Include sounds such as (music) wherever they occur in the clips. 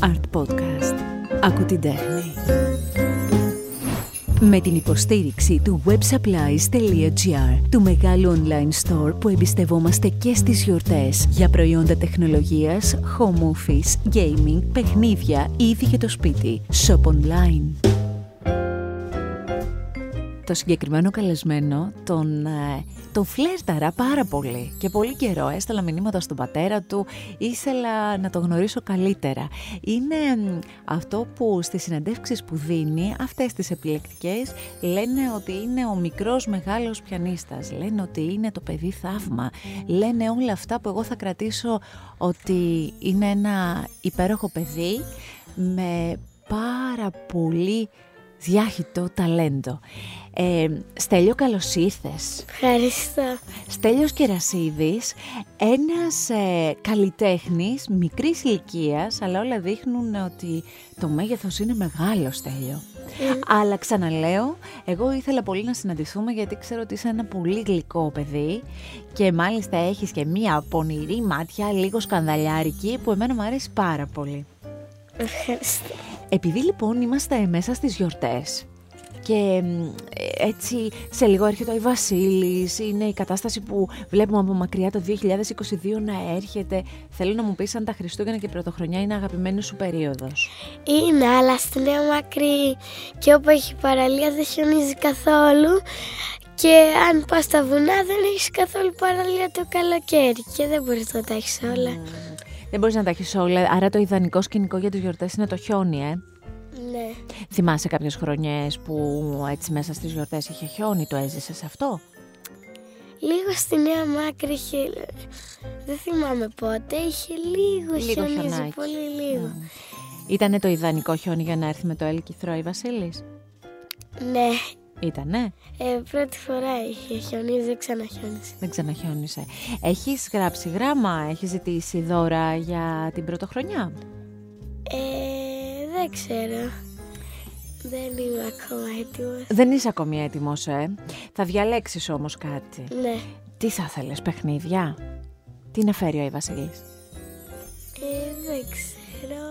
Art Podcast. Άκου την τέχνη. Με την υποστήριξη του websupplies.gr, του μεγάλου online store που εμπιστευόμαστε και στις γιορτές για προϊόντα τεχνολογίας, home office, gaming, παιχνίδια, ήδη για το σπίτι. Shop online. Το συγκεκριμένο καλεσμένο τον, ε, τον φλέρταρα πάρα πολύ και πολύ καιρό έστελα μηνύματα στον πατέρα του, ήθελα να το γνωρίσω καλύτερα. Είναι αυτό που στις συνεντεύξεις που δίνει, αυτές τις επιλεκτικές, λένε ότι είναι ο μικρός μεγάλος πιανίστας, λένε ότι είναι το παιδί θαύμα, λένε όλα αυτά που εγώ θα κρατήσω ότι είναι ένα υπέροχο παιδί με πάρα πολύ διάχυτο ταλέντο. Ε, Στέλιο, καλώς ήρθες. Ευχαριστώ. Στέλιος Κερασίδης, ένας ε, καλλιτέχνης μικρής ηλικίας, αλλά όλα δείχνουν ότι το μέγεθος είναι μεγάλο, Στέλιο. Ε. Αλλά ξαναλέω, εγώ ήθελα πολύ να συναντηθούμε γιατί ξέρω ότι είσαι ένα πολύ γλυκό παιδί και μάλιστα έχεις και μία πονηρή μάτια, λίγο σκανδαλιάρικη, που εμένα μου αρέσει πάρα πολύ. Ευχαριστώ. Επειδή λοιπόν είμαστε μέσα στις γιορτές και έτσι σε λίγο έρχεται ο Άι Βασίλης, είναι η κατάσταση που βλέπουμε από μακριά το 2022 να έρχεται. Θέλω να μου πεις αν τα Χριστούγεννα και η Πρωτοχρονιά είναι αγαπημένη σου περίοδος. Είναι, αλλά στη Νέα Μακρύ και όπου έχει παραλία δεν χιονίζει καθόλου και αν πας στα βουνά δεν έχεις καθόλου παραλία το καλοκαίρι και δεν μπορείς να τα έχεις όλα. Δεν μπορείς να τα έχεις όλα, άρα το ιδανικό σκηνικό για τις γιορτές είναι το χιόνι, ε. Ναι. Θυμάσαι κάποιες χρονιές που έτσι μέσα στις γιορτές είχε χιόνι, το έζησες αυτό; Λίγο στη Νέα Μάκρη είχε... Δεν θυμάμαι πότε, είχε λίγο, Λίγο χιονίζει, χιονάκι. πολύ λίγο. Ήτανε το ιδανικό χιόνι για να έρθει με το έλκυθρο η Βασίλης; Ναι, Ήτανε; ε, πρώτη φορά είχε χιονίζει, δεν ξαναχιόνισε. Δεν ξαναχιόνισε. Έχεις γράψει γράμμα, έχεις ζητήσει δώρα για την πρωτοχρονιά; Ε, δεν ξέρω. Δεν είμαι ακόμα έτοιμος. Δεν είσαι ακόμη έτοιμος, ε. Θα διαλέξεις όμως κάτι. Ναι. Τι θα θέλεις, παιχνίδια; Τι να φέρει ο Άι Βασίλης. Ε, δεν ξέρω.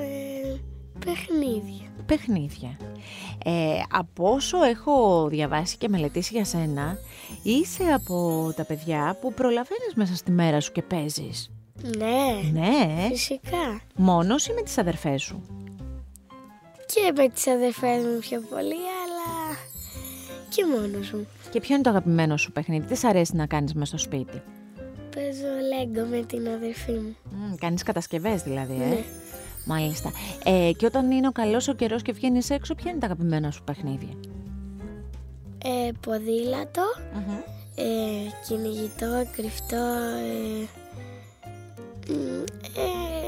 Ε, παιχνίδια. Παιχνίδια. Ε, από όσο έχω διαβάσει και μελετήσει για σένα, είσαι από τα παιδιά που προλαβαίνεις μέσα στη μέρα σου και παίζεις. Ναι, Ναι, φυσικά. μόνος ή με τις αδερφές σου; Και με τις αδερφές μου πιο πολύ, αλλά και μόνος μου. Και ποιο είναι το αγαπημένο σου παιχνίδι, τι σ' αρέσει να κάνεις μέσα στο σπίτι; Παίζω λέγκο με την αδερφή μου. Mm, κάνεις κατασκευές δηλαδή, ε; Ναι. Μάλιστα. Ε, και όταν είναι ο καλός ο καιρός και βγαίνεις έξω, ποια είναι τα αγαπημένα σου παιχνίδια. Ε, ποδήλατο, ε, κυνηγητό, κρυφτό, ε, μ, ε,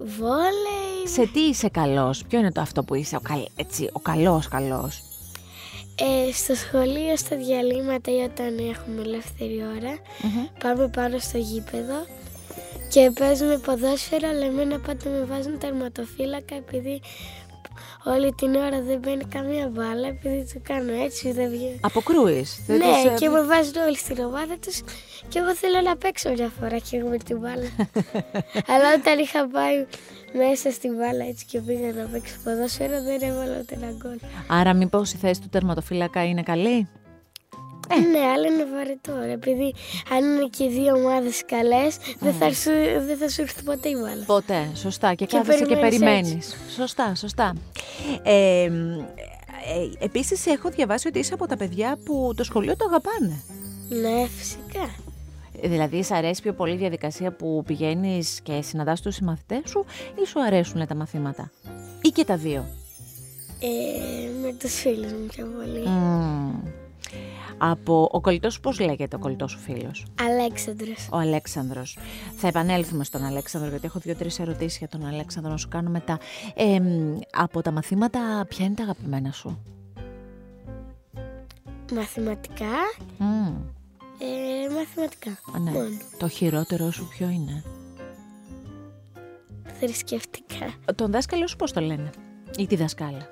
βόλεϊ. Σε τι είσαι καλός, ποιο είναι το αυτό που είσαι ο, καλ, έτσι, ο καλός καλός; Ε, στο σχολείο, στα διαλύματα ή όταν έχουμε ελεύθερη ώρα, πάμε πάνω στο γήπεδο και παίζουμε ποδόσφαιρο, αλλά εμένα πάντα με βάζουν τερματοφύλακα επειδή όλη την ώρα δεν μπαίνει καμία μπάλα, επειδή το κάνω έτσι, δεν βγαίνει. Αποκρούεις. δεν Ναι, τους, ε, και με βάζουν όλοι στην ομάδα τους και εγώ θέλω να παίξω μια φορά και εγώ με την μπάλα. (laughs) Αλλά όταν είχα πάει μέσα στην μπάλα έτσι και πήγα να παίξω ποδόσφαιρο δεν έβαλα ούτε ένα γκολ. Άρα μήπως η θέση του τερματοφύλακα είναι καλή; Ναι, αλλά είναι βαρετό. ρε, Επειδή αν είναι και οι δύο ομάδες καλές, δεν, θα σου, δεν θα σου έρθει ποτέ η μπάλα. Ποτέ, σωστά. Και, Και κάθεσαι και περιμένεις περιμένεις. Σωστά, σωστά. Ε, ε, επίσης έχω διαβάσει ότι είσαι από τα παιδιά που το σχολείο το αγαπάνε. Ναι, φυσικά. Ε, Δηλαδή, σ' αρέσει πιο πολύ η διαδικασία που πηγαίνεις και συναντάς τους συμμαθητές σου ή σου αρέσουν τα μαθήματα; Ή και τα δύο; Ε, με τους φίλους μου πιο πολύ. Μμμ. Από ο κολλητός σου, πώς λέγεται ο κολλητός σου φίλος; Αλέξανδρος. Ο Αλέξανδρος. Θα επανέλθουμε στον Αλέξανδρο γιατί έχω δύο-τρεις ερωτήσεις για τον Αλέξανδρο να σου κάνω μετά. Ε, μ, από τα μαθήματα ποια είναι τα αγαπημένα σου; Μαθηματικά. Μμ, Ε, μαθηματικά. ναι. Μόνο. Το χειρότερο σου ποιο είναι; Θρησκευτικά. Τον δάσκαλο σου πώς το λένε; Ή τη δασκάλα;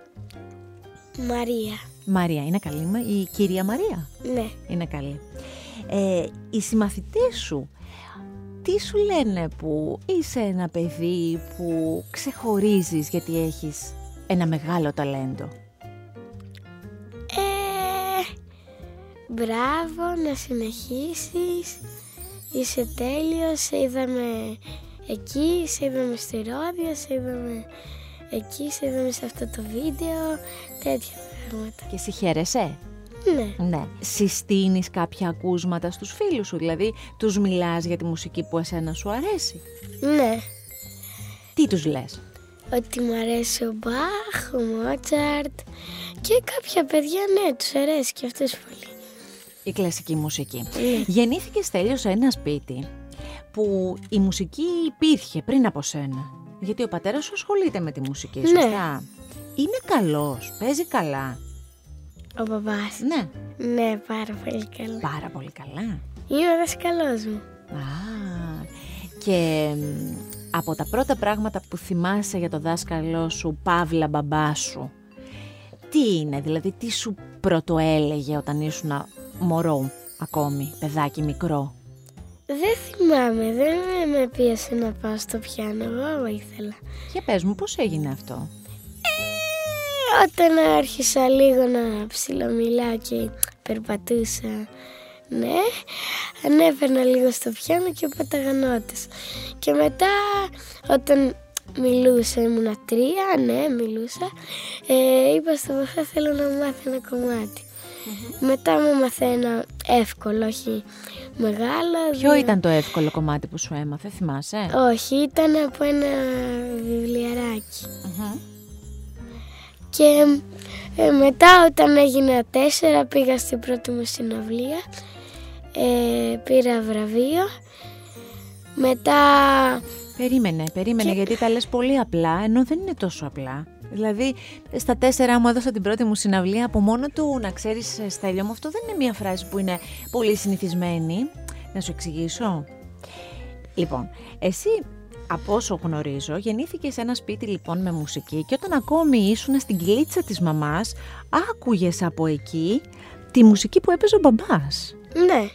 Μαρία. Μαρία, είναι καλή. μα- Η κυρία Μαρία Ναι. είναι καλή. Ε, οι συμμαθητές σου, τι σου λένε που είσαι ένα παιδί που ξεχωρίζεις γιατί έχεις ένα μεγάλο ταλέντο; Ε, μπράβο, να συνεχίσεις. Είσαι τέλειος, σε είδαμε εκεί, σε είδαμε στη Ρόδια, σε είδαμε εκεί, σε είδαμε σε αυτό το βίντεο, τέτοια πράγματα. Και εσύ χαίρεσαι; Ναι. Ναι. Συστήνεις κάποια ακούσματα στους φίλους σου, δηλαδή τους μιλάς για τη μουσική που εσένα σου αρέσει; Ναι. Τι τους λες; Ότι μου αρέσει ο Μπαχ, ο Μότσαρτ και κάποια παιδιά, ναι, τους αρέσει και αυτούς πολύ. Η κλασική μουσική. Ναι. Γεννήθηκες Στέλιο σε ένα σπίτι που η μουσική υπήρχε πριν από σένα. Γιατί ο πατέρας σου ασχολείται με τη μουσική, Ναι. Σωστά. Είναι καλός, παίζει καλά. Ο μπαμπάς. Ναι, Ναι, πάρα πολύ καλά. πάρα πολύ καλά. Είναι ο δασκαλός μου. Α, και μ, από τα πρώτα πράγματα που θυμάσαι για το δάσκαλό σου, Παύλα μπαμπά σου, τι είναι, δηλαδή τι σου πρωτοέλεγε όταν ήσουν μωρό ακόμη, παιδάκι μικρό; Δεν θυμάμαι, δεν με, με πίεσε να πάω στο πιάνο, εγώ ήθελα. Για πες μου πώς έγινε αυτό; Ε, όταν άρχισα λίγο να ψιλομιλάω και περπατούσα, ναι, ανέβαινα λίγο στο πιάνο και πέταγα νότες. Και μετά όταν μιλούσα, ήμουνα τρία, ναι, μιλούσα, ε, είπα στο παπά θέλω να μάθω ένα κομμάτι. Μετά μου έμαθε ένα εύκολο, όχι μεγάλο. Ποιο δύο- ήταν το εύκολο κομμάτι που σου έμαθε, θυμάσαι; Όχι, ήταν από ένα βιβλιαράκι. Και ε, μετά όταν έγινα τέσσερα πήγα στην πρώτη μου συναυλία. Ε, πήρα βραβείο. Μετά Περίμενε, περίμενε, Και- γιατί τα λες πολύ απλά, ενώ δεν είναι τόσο απλά. Δηλαδή, στα τέσσερα μου έδωσα την πρώτη μου συναυλία από μόνο του, να ξέρεις, ε, Στέλιο μου, αυτό δεν είναι μια φράση που είναι πολύ συνηθισμένη. Να σου εξηγήσω. Λοιπόν, εσύ, από όσο γνωρίζω, γεννήθηκε σε ένα σπίτι λοιπόν με μουσική και όταν ακόμη ήσουν στην κυλίτσα της μαμάς, άκουγες από εκεί τη μουσική που έπαιζε ο μπαμπάς. ναι,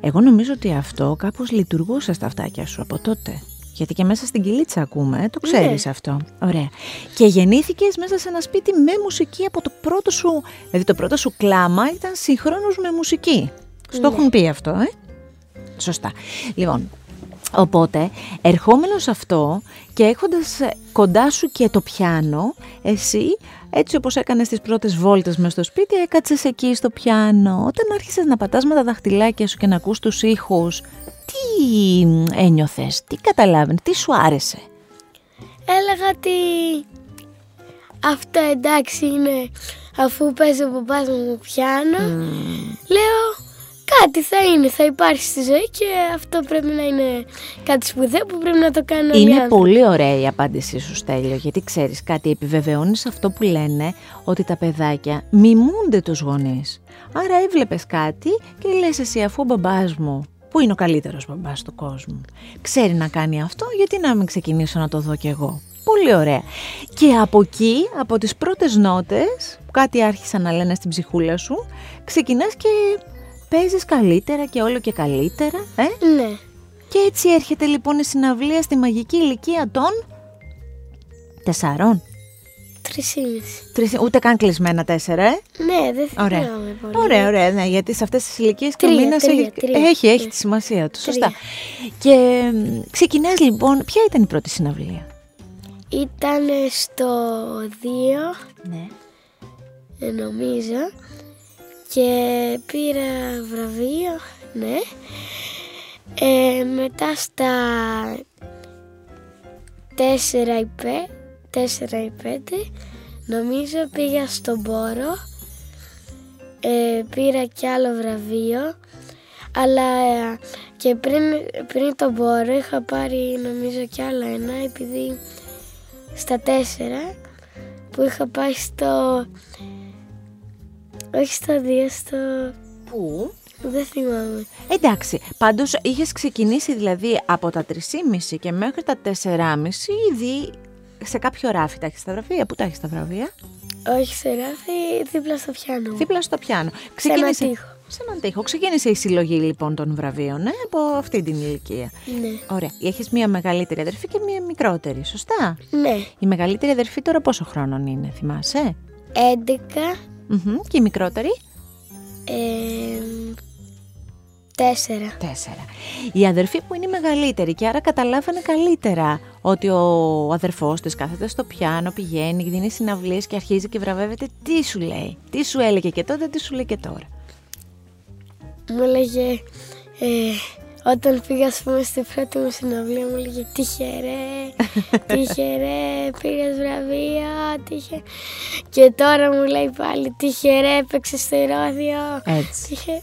Εγώ νομίζω ότι αυτό κάπως λειτουργούσε στα αυτάκια σου από τότε. Γιατί και μέσα στην κυλίτσα ακούμε, ε, το ξέρεις Ναι. αυτό. Ωραία. Και γεννήθηκες μέσα σε ένα σπίτι με μουσική από το πρώτο σου, δηλαδή το πρώτο σου κλάμα ήταν συγχρόνως με μουσική. Στο Ναι. έχουν πει αυτό, ε; Σωστά. Λοιπόν, οπότε ερχόμενος αυτό και έχοντας ε, κοντά σου και το πιάνο, εσύ έτσι όπως έκανες τις πρώτες βόλτες μες στο σπίτι έκατσες εκεί στο πιάνο. Όταν άρχισες να πατάς με τα δαχτυλάκια σου και να ακούς τους ήχους, τι ένιωθες, τι καταλάβαινες, τι σου άρεσε; έλεγα ότι αυτό εντάξει είναι αφού παίζει ο παπάς μου πιάνο. Λέω κάτι θα είναι, θα υπάρχει στη ζωή και αυτό πρέπει να είναι κάτι σπουδαίο που πρέπει να το κάνουν όλοι οι Είναι άνθρωποι. πολύ ωραία η απάντησή σου Στέλιο γιατί ξέρεις κάτι επιβεβαιώνεις αυτό που λένε ότι τα παιδάκια μιμούνται τους γονείς. Άρα έβλεπες κάτι και λες εσύ αφού ο μπαμπάς μου που είναι ο καλύτερος μπαμπάς του κόσμου ξέρει να κάνει αυτό γιατί να μην ξεκινήσω να το δω κι εγώ. Πολύ ωραία. Και από εκεί, από τις πρώτες νότες, που κάτι άρχισαν να λένε στην ψυχούλα σου, ξεκινάς και παίζεις καλύτερα και όλο και καλύτερα, ε; Ναι, Και έτσι έρχεται λοιπόν η συναυλία στη μαγική ηλικία των τεσσάρων. τρισήμιση. Τρεις, ούτε καν κλεισμένα τέσσερα, ε; Ναι, δεν Ωραία. θυμάμαι πολύ. Ωραία, ωραία, ναι, γιατί σε αυτές τις ηλικίες και ο Τρία, μήνας τρία, έχει, τρία. έχει, έχει Ναι. τη σημασία του, Τρία. σωστά. Και μ, ξεκινάς λοιπόν, ποια ήταν η πρώτη συναυλία; Ήταν στο 2, Ναι. ε, νομίζω, και πήρα βραβείο, ναι. Ε, μετά στα 4 ή 5, 4 ή 5, νομίζω πήγα στον Πόρο, ε, πήρα κι άλλο βραβείο, αλλά ε, και πριν, πριν τον Πόρο είχα πάρει νομίζω κι άλλο ένα, επειδή στα 4 που είχα πάει στο... Όχι στο 2, στο... Πού; Δεν θυμάμαι. Εντάξει, πάντως είχες ξεκινήσει δηλαδή από τα 3,5 και μέχρι τα 4,5 ήδη σε κάποιο ράφι τα έχεις τα βραβεία. Πού τα έχεις τα βραβεία; Όχι σε ράφι, δίπλα στο πιάνο. μου. Δίπλα στο πιάνο. Σε ένα Ξεκίνησε, τοίχο. σε έναν τοίχο. Ξεκίνησε η συλλογή λοιπόν των βραβείων ε, από αυτή την ηλικία. Ναι. Ωραία. Έχεις μία μεγαλύτερη αδερφή και μία μικρότερη, σωστά; Ναι. Η μεγαλύτερη αδερφή τώρα πόσο χρόνων είναι, θυμάσαι; 11. Μμμ. Και η μικρότερη; Ε, 4. Τέσσερα. Η αδερφή που είναι η μεγαλύτερη και άρα καταλάβανε καλύτερα ότι ο αδερφός της κάθεται στο πιάνο, πηγαίνει, δίνει συναυλίες και αρχίζει και βραβεύεται. Τι σου λέει, τι σου έλεγε και τότε, τι σου λέει και τώρα. Μου έλεγε. Ε, όταν πήγα, ας πούμε, στην πρώτη μου συναυλία, μου έλεγε Τύχερε, τύχερε, (laughs) πήγες βραβεία, τύχε. Και τώρα μου λέει πάλι Τύχερε, έπαιξες στο Ηρώδιο. Έτσι. Τύχε.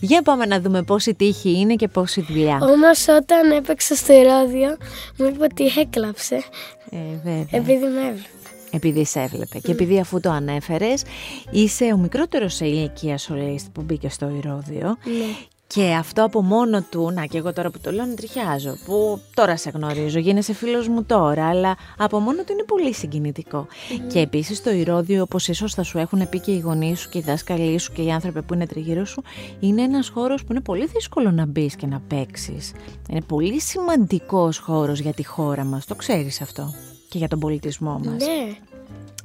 Για πάμε να δούμε πόση τύχη είναι και πόση δουλειά. Όμως όταν έπαιξα στο Ηρώδιο, μου είπε ότι έκλαψε Ε, βέβαια. επειδή με έβλεπε. Επειδή σε έβλεπε και επειδή αφού το ανέφερες είσαι ο μικρότερος σε ηλικία σολίστη που μπήκε στο Ηρώδιο Ναι. Και αυτό από μόνο του, να και εγώ τώρα που το λέω να τριχιάζω, που τώρα σε γνωρίζω, γίνεσαι φίλος μου τώρα, αλλά από μόνο του είναι πολύ συγκινητικό. Και επίσης το Ηρώδιο, όπως ίσως θα σου έχουν πει και οι γονείς σου και οι δάσκαλοι σου και οι άνθρωποι που είναι τριγύρω σου, είναι ένας χώρος που είναι πολύ δύσκολο να μπεις και να παίξεις. Είναι πολύ σημαντικός χώρος για τη χώρα μας, το ξέρεις αυτό και για τον πολιτισμό μας. Ναι.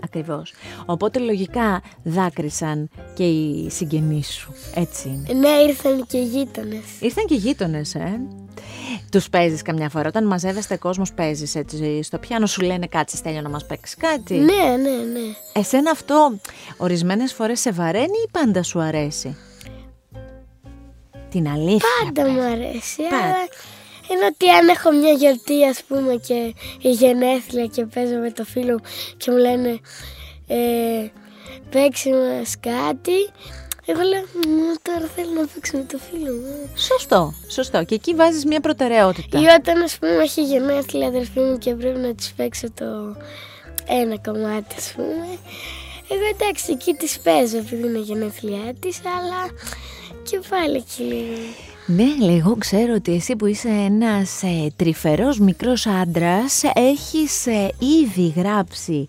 Ακριβώς. Οπότε λογικά δάκρυσαν και οι συγγενείς σου. Έτσι είναι. Ναι, ήρθαν και γείτονες. Ήρθαν και γείτονες, ε. Τους παίζεις καμιά φορά. Όταν μαζεύεστε κόσμος παίζεις έτσι στο πιάνο σου λένε κάτσε Στέλιο να μας παίξεις κάτι. Ναι, ναι, ναι. Εσένα αυτό ορισμένες φορές σε βαραίνει ή πάντα σου αρέσει; Την αλήθεια. Πάντα πες. μου αρέσει, Πάντα. αλλά είναι ότι αν έχω μια γιορτή ας πούμε και η γενέθλια και παίζω με το φίλο μου και μου λένε ε, παίξει μας κάτι εγώ λέω «Μ, τώρα θέλω να παίξω με το φίλο μου Σωστό, σωστό. Και εκεί βάζεις μια προτεραιότητα. ή όταν ας πούμε έχει γενέθλια αδερφή μου και πρέπει να της παίξω το ένα κομμάτι ας πούμε εγώ εντάξει εκεί της παίζω επειδή είναι γενέθλιά της αλλά και πάλι εκεί λίγο Ναι, αλλά εγώ ξέρω ότι εσύ που είσαι ένας ε, τρυφερός μικρός άντρας έχεις ε, ήδη γράψει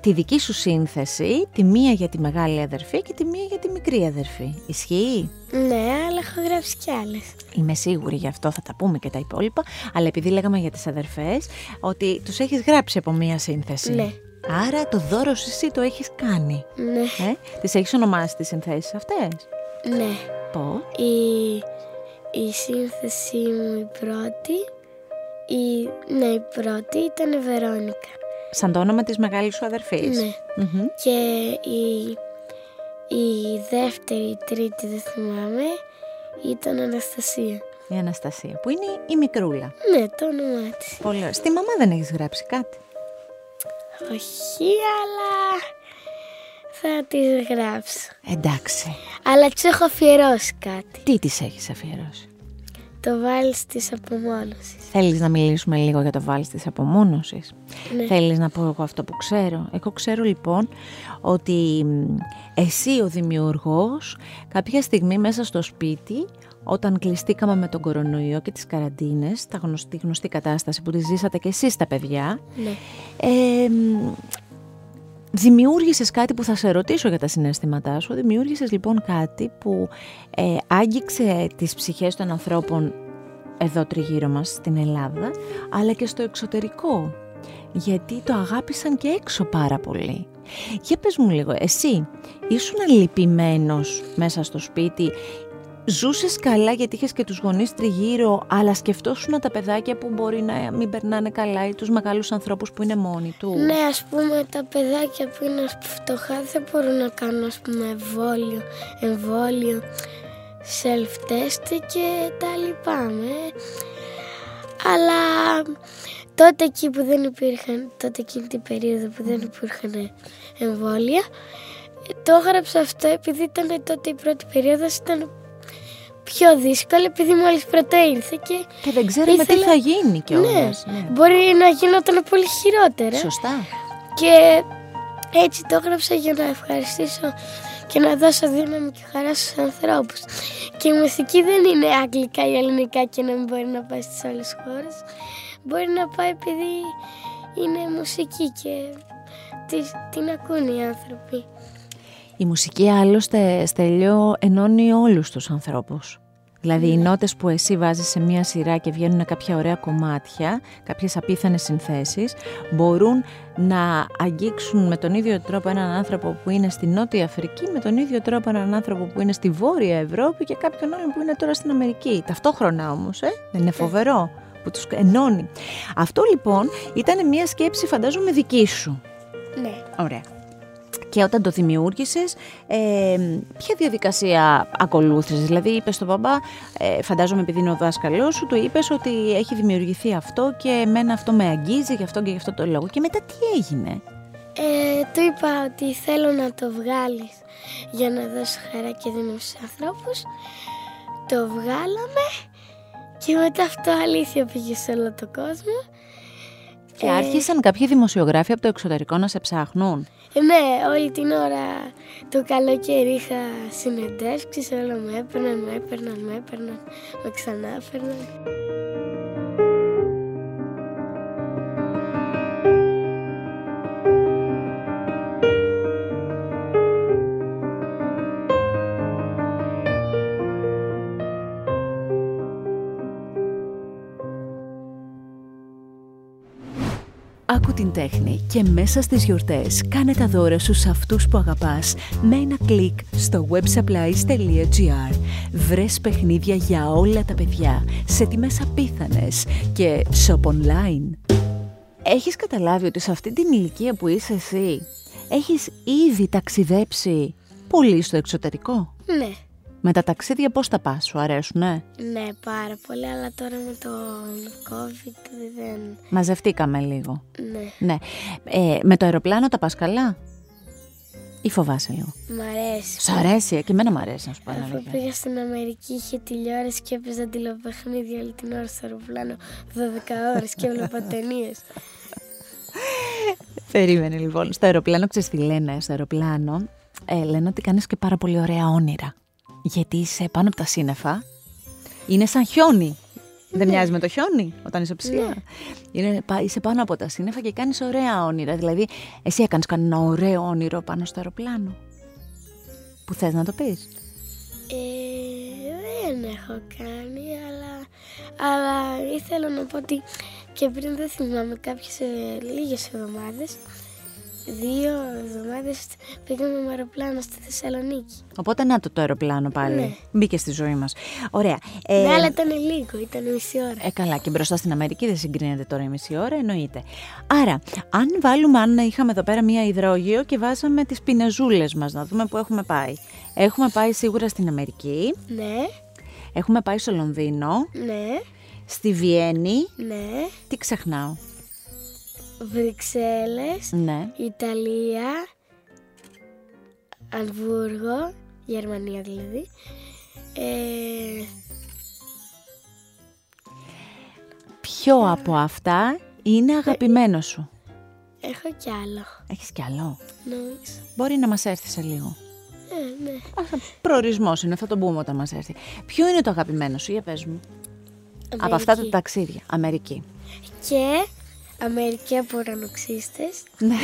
τη δική σου σύνθεση, τη μία για τη μεγάλη αδερφή και τη μία για τη μικρή αδερφή. Ισχύει; ναι αλλά έχω γράψει κι άλλες Είμαι σίγουρη γι' αυτό, θα τα πούμε και τα υπόλοιπα, αλλά επειδή λέγαμε για τις αδερφές, ότι τους έχεις γράψει από μία σύνθεση. Ναι. Άρα το δώρο σου εσύ το έχεις κάνει. ναι Ε; Τις έχεις ονομάσει τις συνθέσεις αυτές; Ναι, Πώς; η, η σύνθεσή μου η πρώτη, η, ναι η πρώτη ήταν η Βερόνικα. Σαν το όνομα της μεγάλης σου αδερφής. Ναι. Μμμ. Και η, η δεύτερη, η τρίτη δεν θυμάμαι, ήταν Αναστασία. Η Αναστασία, που είναι η μικρούλα. Ναι, το όνομά της. Πολύ ωραία. Στη μαμά δεν έχεις γράψει κάτι; Όχι, αλλά θα τις γράψω. Εντάξει. Αλλά τους έχω αφιερώσει κάτι. Τι τις έχεις αφιερώσει; Το βάλεις της απομόνωσης. Θέλεις να μιλήσουμε λίγο για το βάλεις της απομόνωσης; Ναι. Θέλεις να πω εγώ αυτό που ξέρω; Εγώ ξέρω λοιπόν ότι μ, εσύ ο δημιουργός κάποια στιγμή μέσα στο σπίτι όταν κλειστήκαμε με τον κορονοϊό και τις καραντίνες, τα γνωστή, γνωστή κατάσταση που τη ζήσατε και εσείς τα παιδιά, Ναι. ε, μ, δημιούργησες κάτι που θα σε ρωτήσω για τα συναισθήματά σου. Δημιούργησες λοιπόν κάτι που ε, άγγιξε τις ψυχές των ανθρώπων εδώ τριγύρω μας στην Ελλάδα, αλλά και στο εξωτερικό. Γιατί το αγάπησαν και έξω πάρα πολύ. Για πες μου λίγο, εσύ ήσουν λυπημένος μέσα στο σπίτι Ζούσες καλά γιατί είχες και τους γονείς τριγύρω, αλλά σκεφτόσουν τα παιδάκια που μπορεί να μην περνάνε καλά ή τους μεγάλους ανθρώπους που είναι μόνοι τους; Ναι, ας πούμε τα παιδάκια που είναι φτωχά δεν μπορούν να κάνουν ας πούμε εμβόλιο, εμβόλιο, self-test και τα λυπάμαι. Αλλά τότε εκεί που δεν υπήρχαν, τότε εκείνη την περίοδο που δεν υπήρχαν εμβόλια, το έγραψα αυτό επειδή ήταν τότε η πρώτη περίοδος, ήταν πιο δύσκολο επειδή μόλις πρώτο ήρθε και Και δεν ξέραμε τι Ήθελα- θα γίνει κιόλας. ναι, μπορεί να γινόταν πολύ χειρότερα. Σωστά. Και έτσι το έγραψα για να ευχαριστήσω και να δώσω δύναμη και χαρά στους ανθρώπους. Και η μουσική δεν είναι αγγλικά ή ελληνικά και να μην μπορεί να πάει στις άλλες χώρες. Μπορεί να πάει επειδή είναι μουσική και τις- την ακούνε οι άνθρωποι. Η μουσική άλλωστε στέλιο ενώνει όλους τους ανθρώπους. Δηλαδή οι νότες που εσύ βάζεις σε μία σειρά και βγαίνουν κάποια ωραία κομμάτια, κάποιες απίθανες συνθέσεις, μπορούν να αγγίξουν με τον ίδιο τρόπο έναν άνθρωπο που είναι στη Νότια Αφρική, με τον ίδιο τρόπο έναν άνθρωπο που είναι στη Βόρεια Ευρώπη και κάποιον άλλον που είναι τώρα στην Αμερική. Ταυτόχρονα όμως, ε, δεν είναι φοβερό που τους ενώνει. Αυτό λοιπόν ήταν μία σκέψη φαντάζομαι δική σου. Ναι. Ωραία. Και όταν το δημιούργησες, ε, ποια διαδικασία ακολούθησες, δηλαδή είπες στον μπαμπά, ε, φαντάζομαι επειδή είναι ο δάσκαλός σου, του είπες ότι έχει δημιουργηθεί αυτό και εμένα αυτό με αγγίζει γι' αυτό και γι' αυτό το λόγο. Και μετά τι έγινε; Ε, του είπα ότι θέλω να το βγάλεις για να δώσω χαρά και δίνω στους ανθρώπους. Το βγάλαμε και μετά αυτό αλήθεια πήγε σε όλο το κόσμο. Και άρχισαν κάποιοι δημοσιογράφοι από το εξωτερικό να σε ψάχνουν; Ε, ναι, όλη την ώρα το καλοκαίρι είχα συνεντεύξεις, όλα με έπαιρναν, με έπαιρναν, με έπαιρναν, με ξανά έπαιρναν. Άκου την τέχνη και μέσα στις γιορτές κάνε τα δώρα σου σε αυτούς που αγαπάς με ένα κλικ στο websupplies.gr Βρες παιχνίδια για όλα τα παιδιά σε τιμές απίθανες και shop online. Έχεις καταλάβει ότι σε αυτή την ηλικία που είσαι εσύ έχεις ήδη ταξιδέψει πολύ στο εξωτερικό; Ναι. Με τα ταξίδια πώς τα πας, σου αρέσουν, ναι. Ναι, πάρα πολύ, αλλά τώρα με το COVID δεν... Μαζευτήκαμε λίγο. Ναι. Ναι. Ε, με το αεροπλάνο τα πας καλά; Ή φοβάσαι λίγο; Μ' αρέσει. Σ' αρέσει, ε, και εμένα μου αρέσει να σου πω την Αφού αλήθεια. πήγα στην Αμερική είχε τηλεόραση και έπαιζα τηλεπαιχνίδια όλη την ώρα στο αεροπλάνο 12 ώρες και έβλεπα (laughs) ταινίες. Περίμενε λοιπόν. Στο αεροπλάνο, ξέρεις τι λένε, στο αεροπλάνο ε, λένε ότι κάνεις και πάρα πολύ ωραία όνειρα. Γιατί είσαι πάνω από τα σύννεφα. Είναι σαν χιόνι. Δεν μοιάζει με το χιόνι όταν είσαι ψηλά. Ναι. Είναι, πα- είσαι πάνω από τα σύννεφα και κάνεις ωραία όνειρα. Δηλαδή, εσύ έκανες κανένα ωραίο όνειρο πάνω στο αεροπλάνο. Που θες να το πεις; Ε, δεν έχω κάνει, αλλά, αλλά ήθελα να πω ότι και πριν δεν θυμάμαι κάποιες ε, λίγες εβδομάδες, δύο εβδομάδες πήγαμε με αεροπλάνο στη Θεσσαλονίκη. Οπότε να το το αεροπλάνο πάλι. Ναι. Μπήκε στη ζωή μας. Ωραία. Ε, ναι, αλλά ήταν λίγο, ήταν μισή ώρα. Ε, καλά, και μπροστά στην Αμερική δεν συγκρίνεται τώρα η μισή ώρα, εννοείται. Άρα, αν βάλουμε, αν είχαμε εδώ πέρα μία υδρόγειο και βάζαμε τις πινεζούλες μας, να δούμε που έχουμε πάει. Έχουμε πάει σίγουρα στην Αμερική, Ναι, έχουμε πάει στο Λονδίνο, ναι, στη Βιέννη. ναι. Τι ξεχνάω; Βρυξέλλες, Ναι. Ιταλία, Αλβούργο, Γερμανία δηλαδή. Ε, Ποιο από αυτά είναι αγαπημένο σου; έχω κι άλλο, Έχεις κι άλλο; νομίζω. Μπορεί να μας έρθει σε λίγο. Ε, ναι. Προορισμός είναι, θα το πούμε όταν μας έρθει. Ποιο είναι το αγαπημένο σου, για πες μου. Από αυτά τα Αμερική. ταξίδια. Αμερική. Και Αμερική από ουρανοξύστες, Ναι.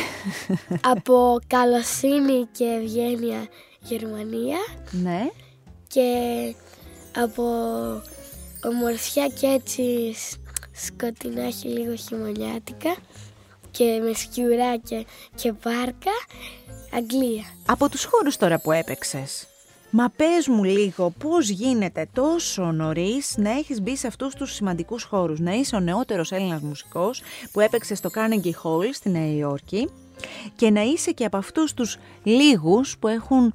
(laughs) από καλοσύνη και ευγένεια Γερμανία ναι. και από ομορφιά και έτσι σ- σκοτεινάχι λίγο χειμωνιάτικα και με σκιουράκια και πάρκα Αγγλία. Από τους χώρους τώρα που έπαιξες, μα πες μου λίγο πώς γίνεται τόσο νωρίς να έχεις μπει σε αυτούς τους σημαντικούς χώρους; Να είσαι ο νεότερος Έλληνας μουσικός που έπαιξε στο Carnegie Hall στη Νέα Υόρκη και να είσαι και από αυτούς τους λίγους που έχουν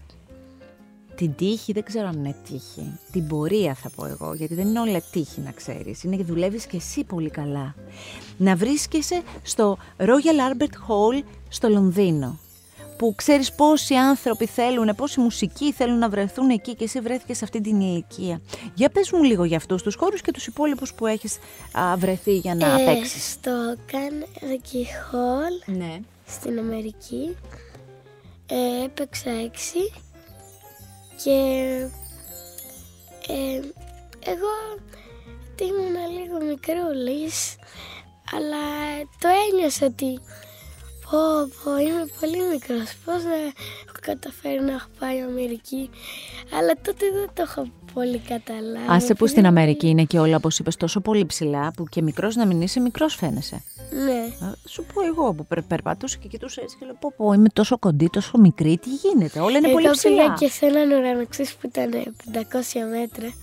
την τύχη, δεν ξέρω αν είναι τύχη, την πορεία θα πω εγώ, γιατί δεν είναι όλα τύχη να ξέρεις, είναι και δουλεύεις και εσύ πολύ καλά. Να βρίσκεσαι στο Royal Albert Hall στο Λονδίνο που ξέρεις πόσοι άνθρωποι θέλουν, πόσοι μουσικοί θέλουν να βρεθούν εκεί και εσύ βρέθηκες σε αυτή την ηλικία. Για πες μου λίγο για αυτούς τους χώρους και τους υπόλοιπους που έχεις α, βρεθεί για να Ε, παίξεις. στο Carnegie Hall Ναι. στην Αμερική ε, έπαιξα έξι και ε, εγώ ήμουν λίγο μικρούλης αλλά το ένιωσα ότι Πω, πω, είμαι πολύ μικρός. Πώς να έχω καταφέρει να έχω πάει Αμερική; Αλλά τότε δεν το έχω πολύ καταλάβει. Άσε που στην Αμερική είναι και όλα, όπως είπες, τόσο πολύ ψηλά, που και μικρός να μην είσαι, μικρός φαίνεσαι. Ναι. Α, Σου πω εγώ που περ, περπατούσα και κοιτούσα έτσι και λέω πω, πω είμαι τόσο κοντή, τόσο μικρή, τι γίνεται, όλα είναι πολύ Εγώ πήγα ψηλά. και σε έναν ουρανοξύς που ήταν 500 μέτρα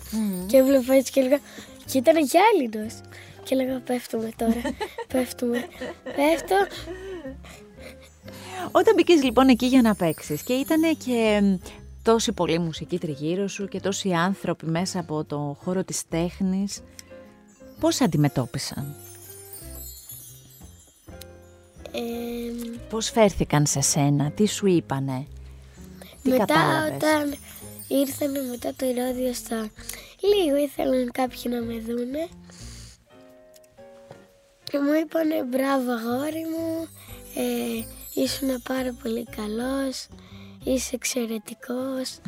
και έβλεπα έτσι και έλεγα και ήταν γυάλινος. Και έλεγα πέφτουμε τώρα, πέφτουμε, πέφτω. Όταν μπήκες λοιπόν εκεί για να παίξεις και ήταν και μ, τόση πολλή μουσική τριγύρω σου και τόσοι άνθρωποι μέσα από το χώρο της τέχνης, πώς σε αντιμετώπισαν, Ε, πώς φέρθηκαν σε σένα, τι σου είπανε, τι μετά κατάλαβες; όταν ήρθανε μετά το ηρώδιο στα λίγο ήθελαν κάποιοι να με δούνε και μου είπανε μπράβο αγόρι μου ε, ήσουν πάρα πολύ καλός είσαι εξαιρετικός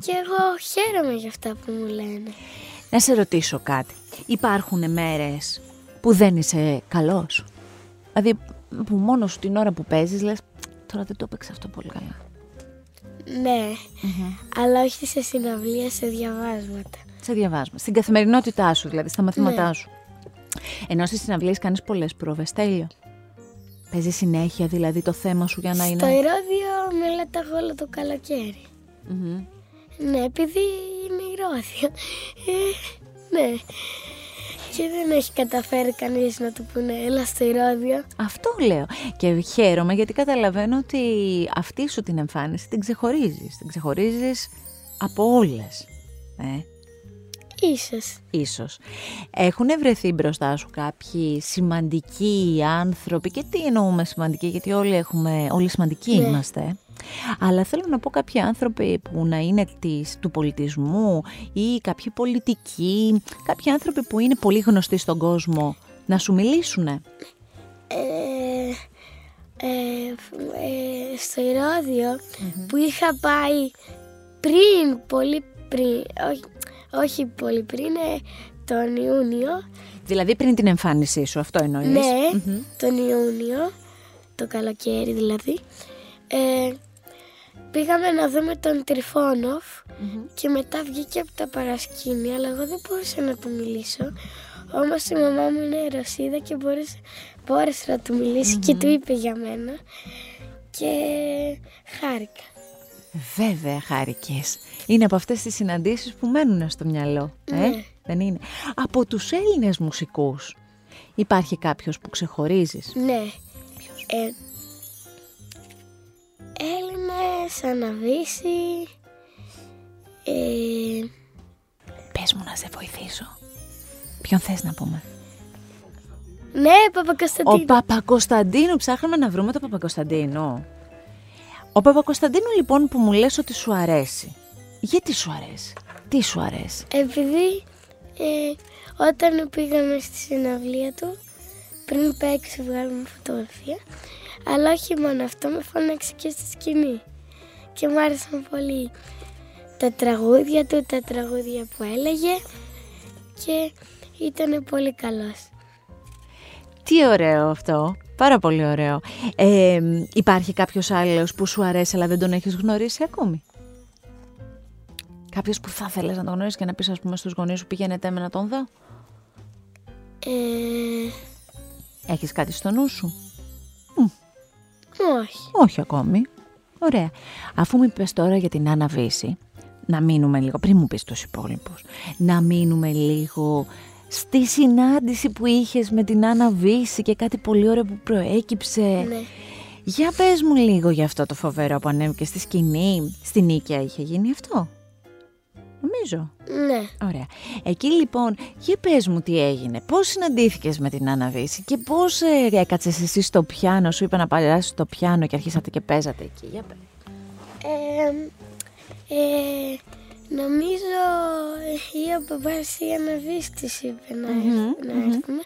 και εγώ χαίρομαι για αυτά που μου λένε Να σε ρωτήσω κάτι, υπάρχουν μέρες που δεν είσαι καλός, δηλαδή που μόνο σου την ώρα που παίζεις λες τώρα δεν το έπαιξε αυτό πολύ καλά. ναι αλλά όχι σε συναυλία σε διαβάσματα Σε διαβάσμα. Στην καθημερινότητά σου, δηλαδή στα μαθήματά Ναι. σου. Ενώ στις συναυλίες κάνεις πολλές πρόβες. Τέλειο. Παίζεις συνέχεια δηλαδή το θέμα σου για να στο είναι. ηρώδιο μελέταγα όλο το καλοκαίρι Μμμ. Ναι, επειδή είναι ηρώδιο. Ε, ναι. Και δεν έχει καταφέρει κανείς να του πούνε έλα στο ηρώδιο. Αυτό λέω. Και χαίρομαι γιατί καταλαβαίνω ότι αυτή σου την εμφάνιση την ξεχωρίζεις. Την ξεχωρίζεις από όλες. Ε, Ίσως. ίσως. Έχουν βρεθεί μπροστά σου κάποιοι σημαντικοί άνθρωποι; Και τι εννοούμε σημαντικοί γιατί όλοι, έχουμε, όλοι σημαντικοί Ναι. είμαστε. Αλλά θέλω να πω κάποιοι άνθρωποι που να είναι της, του πολιτισμού ή κάποιοι πολιτικοί, κάποιοι άνθρωποι που είναι πολύ γνωστοί στον κόσμο να σου μιλήσουν. Ε, ε, φ- ε, στο ηρωδιο που είχα πάει πριν, πολύ πριν, όχι, όχι πολύ πριν, ε, τον Ιούνιο. Δηλαδή πριν την εμφάνισή σου, αυτό εννοείς; Ναι, Μμμ. τον Ιούνιο, το καλοκαίρι δηλαδή. Ε, πήγαμε να δούμε τον τριφωνοφ και μετά βγήκε από τα παρασκήνια, αλλά εγώ δεν μπορούσα να του μιλήσω. Όμως η μαμά μου είναι Ρωσίδα και μπόρεσε, μπόρεσε να του μιλησει και του είπε για μένα και χάρηκα. Βέβαια χάρηκες. Είναι από αυτές τις συναντήσεις που μένουν στο μυαλό. Ε; Ναι. Δεν είναι. Από τους Έλληνες μουσικούς υπάρχει κάποιος που ξεχωρίζεις; Ναι. Ε, Έλληνες, Αναβίση, ε, Πες μου να σε βοηθήσω. Ποιον θες να πούμε; ναι, Παπακοσταντίνου. Ο Παπακοσταντίνου. Ψάχναμε να βρούμε τον Παπακοσταντίνου. Ο Παπακοσταντίνου λοιπόν που μου λες ότι σου αρέσει. Γιατί σου αρέσει; Τι σου αρέσει; Επειδή ε, όταν πήγαμε στη συναυλία του, πριν παίξει βγάλουμε φωτογραφία, αλλά όχι μόνο αυτό, με φώναξε και στη σκηνή. Και μου άρεσαν πολύ τα τραγούδια του, τα τραγούδια που έλεγε και ήταν πολύ καλός. Τι ωραίο αυτό. Πάρα πολύ ωραίο. Ε, υπάρχει κάποιος άλλος που σου αρέσει αλλά δεν τον έχεις γνωρίσει ακόμη; Κάποιος που θα θέλεις να τον γνωρίσεις και να πεις ας πούμε στους γονείς σου πήγαινε με να τον δω. Ε, Έχεις κάτι στο νου σου; όχι. Όχι ακόμη. Ωραία. Αφού μου είπες τώρα για την Άννα Βύση, να μείνουμε λίγο, πριν μου πεις τους υπόλοιπους, να μείνουμε λίγο στη συνάντηση που είχες με την Άννα Βύση και κάτι πολύ ωραίο που προέκυψε. Ναι. Για πες μου λίγο για αυτό το φοβερό που ανέβηκε στη σκηνή. Στην Νίκαια είχε γίνει αυτό. Νομίζω. Ναι. Ωραία. Εκεί λοιπόν, για πες μου τι έγινε. Πώς συναντήθηκες με την Άννα Βύση και πώς ε, έκατσες εσύ στο πιάνο, σου είπα να παλιάσεις στο πιάνο και αρχίσατε και παίζατε εκεί. Για πες. Ε, ε, νομίζω ή ο μπαμπάς ή η Αναβής της είπε να, έρθ- να έρθουμε.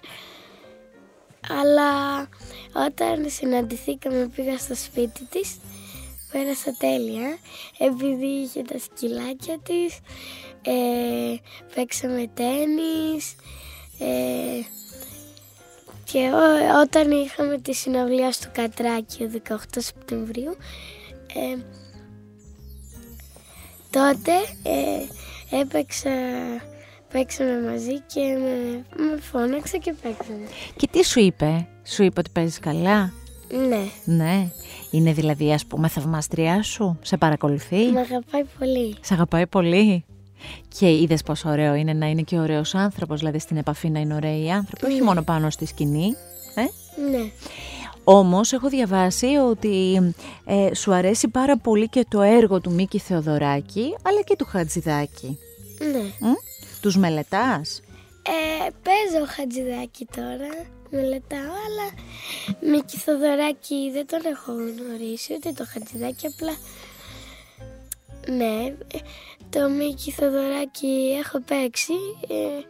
Αλλά όταν συναντηθήκαμε πήγα στο σπίτι της, πέρασα τέλεια, επειδή είχε τα σκυλάκια της, ε, παίξαμε τένις, ε, Και όταν είχαμε τη συναυλία στο Κατράκι 18 Σεπτεμβρίου, ε, τότε ε, έπαιξα, παίξαμε μαζί και με, με φώναξε και παίξαμε. Και τι σου είπε, σου είπε ότι παίζεις καλά; Ναι. Ναι. Είναι δηλαδή ας πούμε θαυμάστριά σου, σε παρακολουθεί; Με αγαπάει πολύ. Σε αγαπάει πολύ. Και είδες πόσο ωραίο είναι να είναι και ωραίος άνθρωπος, δηλαδή στην επαφή να είναι ωραίοι άνθρωποι, όχι Ναι. μόνο πάνω στη σκηνή. Ε; Ναι. Όμως έχω διαβάσει ότι ε, σου αρέσει πάρα πολύ και το έργο του Μίκη Θεοδωράκη, αλλά και του Χατζηδάκη. Ναι. Μ; Τους μελετάς; Ε, παίζω χατζηδάκι τώρα, μελετάω, αλλά Μίκη Θοδωράκη δεν τον έχω γνωρίσει, ούτε το χατζηδάκι, απλά... Ναι, ε, το Μίκη Θοδωράκη έχω παίξει, ε,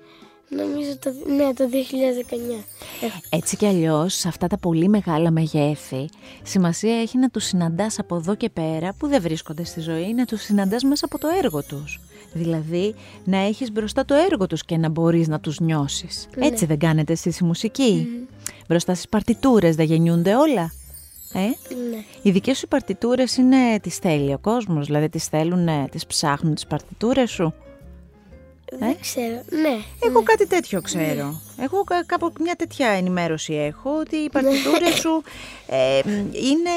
νομίζω το, ναι, το 2019. Έχω. Έτσι κι αλλιώς, σε αυτά τα πολύ μεγάλα μεγέθη, σημασία έχει να τους συναντάς από εδώ και πέρα, που δεν βρίσκονται στη ζωή, να τους συναντάς μέσα από το έργο τους. Δηλαδή, να έχεις μπροστά το έργο τους και να μπορείς να τους νιώσεις. Ναι. Έτσι δεν κάνετε εσείς η μουσική; Μπροστά στις παρτιτούρες δεν γεννιούνται όλα; Ε; Ναι. Οι δικές σου παρτιτούρες είναι, τις θέλει ο κόσμος, δηλαδή τις θέλουν, τις ψάχνουν τις παρτιτούρες σου; Δεν ξέρω, ναι. Εγώ κάτι τέτοιο ξέρω. Εγώ κα- κάπου μια τέτοια ενημέρωση έχω ότι οι παρτιτούρες σου ε, είναι...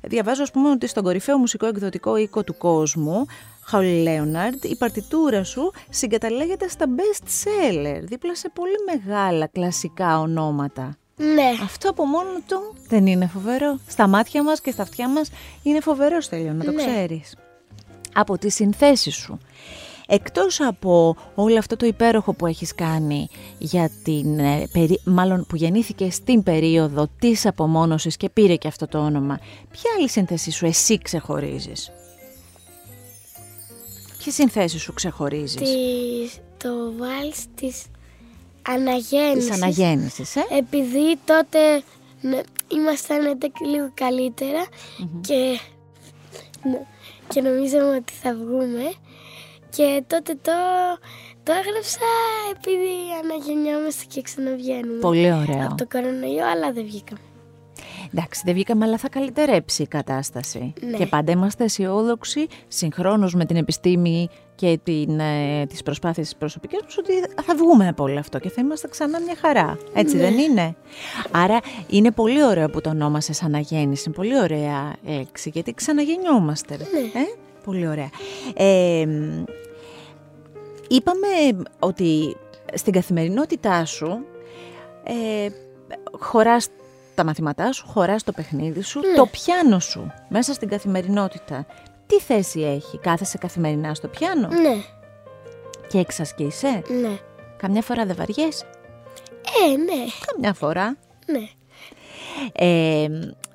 Διαβάζω ας πούμε ότι στον κορυφαίο μουσικό εκδοτικό οίκο του κόσμου Χαουλ Λέοναρντ, η παρτιτούρα σου συγκαταλέγεται στα best seller, δίπλα σε πολύ μεγάλα κλασικά ονόματα. Ναι, Αυτό από μόνο του δεν είναι φοβερό. Στα μάτια μας και στα αυτιά μας είναι φοβερό Στέλιο, να το Ναι. ξέρεις. Από τις συνθέσεις σου. Εκτός από όλο αυτό το υπέροχο που έχεις κάνει για την, ε, περί- μάλλον που γεννήθηκε στην περίοδο της απομόνωσης και πήρε και αυτό το όνομα, ποια άλλη σύνθεση σου εσύ ξεχωρίζεις; Ποιες συνθέσεις σου ξεχωρίζεις; της, το βάλς της αναγέννησης. Της αναγέννησης, ε; επειδή τότε ναι, ήμασταν τε- λίγο καλύτερα και, ναι, και νομίζαμε ότι θα βγούμε και τότε το, το έγραψα επειδή αναγεννιόμαστε και ξαναβγαίνουμε Πολύ ωραίο. από το κορονοϊό αλλά δεν βγήκαμε. Εντάξει, δεν βγήκαμε, αλλά θα καλυτερέψει η κατάσταση. Ναι. Και πάντα είμαστε αισιόδοξοι, συγχρόνως με την επιστήμη και την, ε, τις προσπάθειες της προσωπικής μας, ότι θα βγούμε από όλο αυτό και θα είμαστε ξανά μια χαρά. Έτσι Ναι. δεν είναι; Άρα είναι πολύ ωραίο που το ονόμασες αναγέννηση. Είναι πολύ ωραία λέξη, γιατί ξαναγεννιόμαστε. ρε. Ναι. Ε, πολύ ωραία. Ε, μ, είπαμε ότι στην καθημερινότητά σου ε, χωράς τα μαθήματά σου, χωράς το παιχνίδι σου, Ναι. το πιάνο σου μέσα στην καθημερινότητα. Τι θέση έχει, κάθεσαι καθημερινά στο πιάνο; Ναι, και εξασκείσαι; ναι. Καμιά φορά δεν βαριέσαι, Ε, ναι, καμιά φορά; ναι. Ε,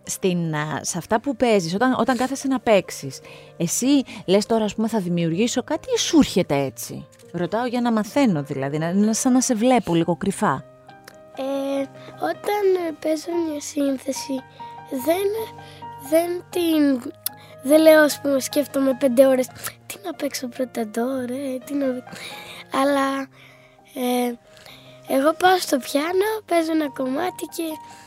στην, α, σε αυτά που παίζεις, όταν, όταν κάθεσαι να παίξεις, εσύ λες τώρα ας πούμε θα δημιουργήσω κάτι ή σου έρχεται έτσι; Ρωτάω για να μαθαίνω δηλαδή, να, να, σαν να σε βλέπω λίγο κρυφά. Ε, όταν ε, παίζω μια σύνθεση δεν, δεν την... Δεν λέω, ας πούμε, σκέφτομαι πέντε ώρες τι να παίξω πρώτα τώρα, ε, τι να... Αλλά ε, εγώ πάω στο πιάνο, παίζω ένα κομμάτι και, και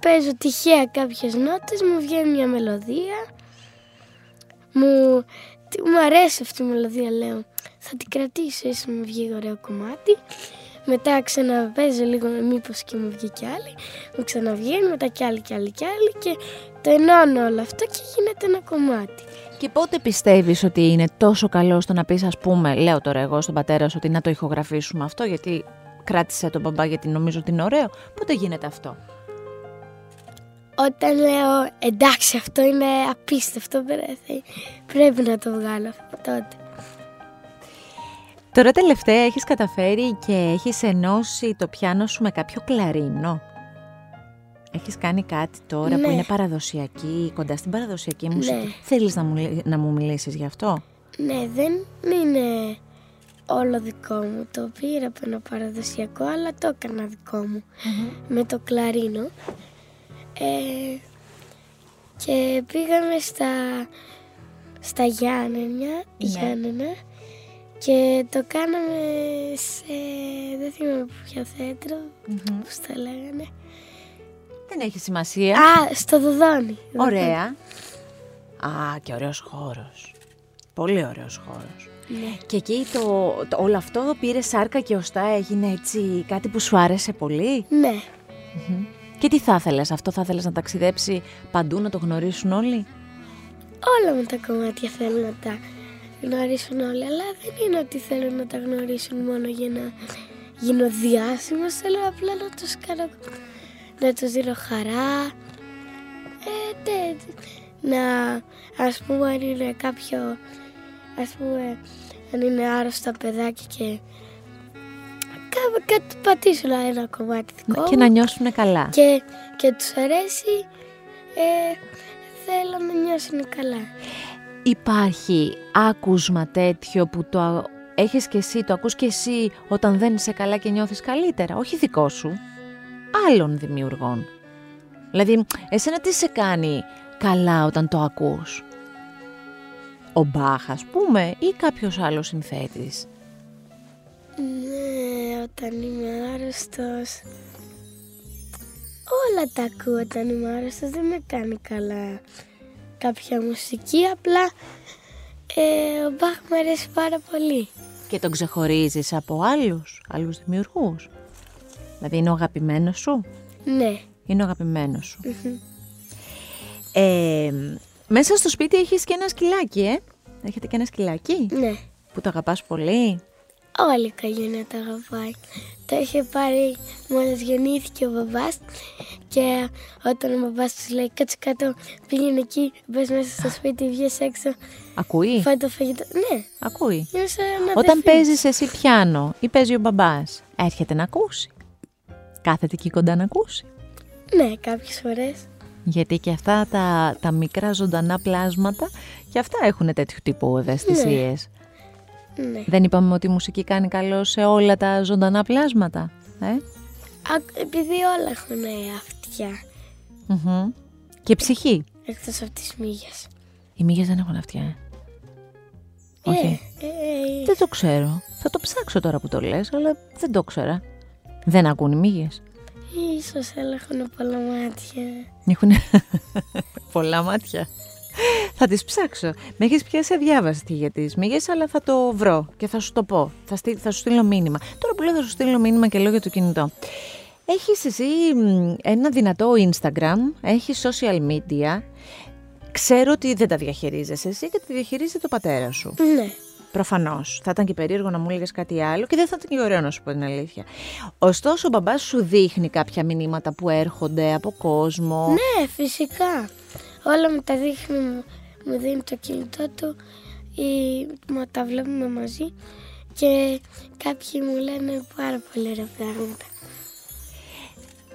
παίζω τυχαία κάποιες νότες, μου βγαίνει μια μελωδία, μου, τι- μου αρέσει αυτή η μελωδία, λέω, θα την κρατήσω, ίσως μου βγει ωραίο κομμάτι. Μετά ξαναπαίζω λίγο μήπως και μου βγει κι άλλη. Μου ξαναβγαίνει, μετά κι άλλη κι άλλη κι άλλη και το ενώνω όλο αυτό και γίνεται ένα κομμάτι. Και πότε πιστεύεις ότι είναι τόσο καλό στο να πεις ας πούμε, λέω τώρα εγώ στον πατέρα σου ότι να το ηχογραφήσουμε αυτό γιατί κράτησε τον μπαμπά γιατί νομίζω ότι είναι ωραίο. Πότε γίνεται αυτό; Όταν λέω εντάξει αυτό είναι απίστευτο, πρέπει, πρέπει να το βγάλω τότε. Τώρα τελευταία έχεις καταφέρει και έχεις ενώσει το πιάνο σου με κάποιο κλαρίνο; Έχεις κάνει κάτι τώρα που Ναι. είναι παραδοσιακή, κοντά στην παραδοσιακή μουσική; Ναι. Θέλεις να μου, λέ- να μου μιλήσεις γι' αυτό; Ναι, δεν είναι όλο δικό μου. Το πήρα από ένα παραδοσιακό, αλλά το έκανα δικό μου με το κλαρίνο. Ε, και πήγαμε στα, στα Γιάννενα, Γιάννενα Και το κάναμε σε, δεν θυμάμαι ποιο θέατρο, mm-hmm. πώς το λέγανε. Δεν έχει σημασία. Α, στο Δουδόνι. Ωραία. Α, και ωραίος χώρος. Πολύ ωραίος χώρος. Ναι. Και εκεί το, το, όλο αυτό πήρε σάρκα και οστά, έγινε έτσι κάτι που σου άρεσε πολύ; Ναι. Μμμ. Και τι θα ήθελες, αυτό θα ήθελες να ταξιδέψει παντού, να το γνωρίσουν όλοι; Όλα μου τα κομμάτια θέλω να τα γνωρίσουν όλοι, αλλά δεν είναι ότι θέλω να τα γνωρίσουν μόνο για να γίνω διάσημος, θέλω απλά να τους κάνω, να τους δίνω χαρά, ε, τε- να, ας πούμε, αν είναι κάποιο, ας πούμε, αν είναι άρρωστα παιδάκι και κάπου κάτι πατήσουν ένα κομμάτι δικό Και μου να νιώσουν καλά. και, και τους αρέσει, ε, θέλω να νιώσουν καλά. Υπάρχει άκουσμα τέτοιο που το α- έχεις και εσύ, το ακούς και εσύ όταν δεν είσαι καλά και νιώθεις καλύτερα. Όχι δικό σου, άλλων δημιουργών. Δηλαδή, εσένα τι σε κάνει καλά όταν το ακούς; Ο Μπάχ, ας πούμε, ή κάποιος άλλος συνθέτης; Ναι, όταν είμαι άρρωστος. Όλα τα ακούω όταν είμαι άρρωστος, δεν με κάνει καλά κάποια μουσική, απλά ε, ο Μπαχ μου αρέσει πάρα πολύ. Και τον ξεχωρίζεις από άλλους, άλλους δημιουργούς. Δηλαδή, είναι ο αγαπημένος σου; Ναι, Είναι ο αγαπημένος σου. Ε, μέσα στο σπίτι έχεις και ένα σκυλάκι, ε. Έχετε και ένα σκυλάκι ναι. που το αγαπάς πολύ; Όλη η οικογένεια το αγαπάει. Το είχε πάρει μόλις γεννήθηκε ο μπαμπάς και όταν ο μπαμπάς τους λέει κάτσε κάτω, πήγαινε εκεί, μπες μέσα στο σπίτι, βγες έξω, Ακούει, φάει το φαγητό. Ναι, ακούει. είναι σαν να Όταν αδερφή. παίζεις εσύ πιάνο ή παίζει ο μπαμπάς, έρχεται να ακούσει; Κάθεται εκεί κοντά να ακούσει; Ναι, κάποιες φορές. Γιατί και αυτά τα, τα μικρά ζωντανά πλάσματα και αυτά έχουν τέτοιου τύπου ευαισθησίες. Ναι. Δεν είπαμε ότι η μουσική κάνει καλό σε όλα τα ζωντανά πλάσματα. Ε; Α, επειδή όλα έχουν αυτιά, Μμμ. Και ψυχή. εκτός από τις μύγες. Οι μύγες δεν έχουν αυτιά. ε. Όχι. Ε, ε, Δεν το ξέρω. Θα το ψάξω τώρα που το λες, αλλά δεν το ξέρα. Δεν ακούν οι μύγες. ίσως αλλά έχουν πολλά μάτια. Έχουν (laughs) πολλά μάτια. Θα τις ψάξω. Με έχεις πιάσει αδιάβαστη για τις μύγες, αλλά θα το βρω και θα σου το πω. Θα, στείλ- θα σου στείλω μήνυμα. Τώρα που λέω θα σου στείλω μήνυμα και λέω για το κινητό. Έχεις εσύ μ, ένα δυνατό Instagram, έχεις social media. Ξέρω ότι δεν τα διαχειρίζεσαι εσύ και τα διαχειρίζεται το πατέρα σου. Ναι. Προφανώς. Θα ήταν και περίεργο να μου έλεγες κάτι άλλο και δεν θα ήταν και ωραίο να σου πω την αλήθεια. Ωστόσο, ο μπαμπάς σου δείχνει κάποια μηνύματα που έρχονται από κόσμο. Ναι, φυσικά. Όλα μου τα δείχνει, μου, μου δίνει το κινητό του ή μα τα βλέπουμε μαζί και κάποιοι μου λένε πάρα πολύ ωραία πράγματα.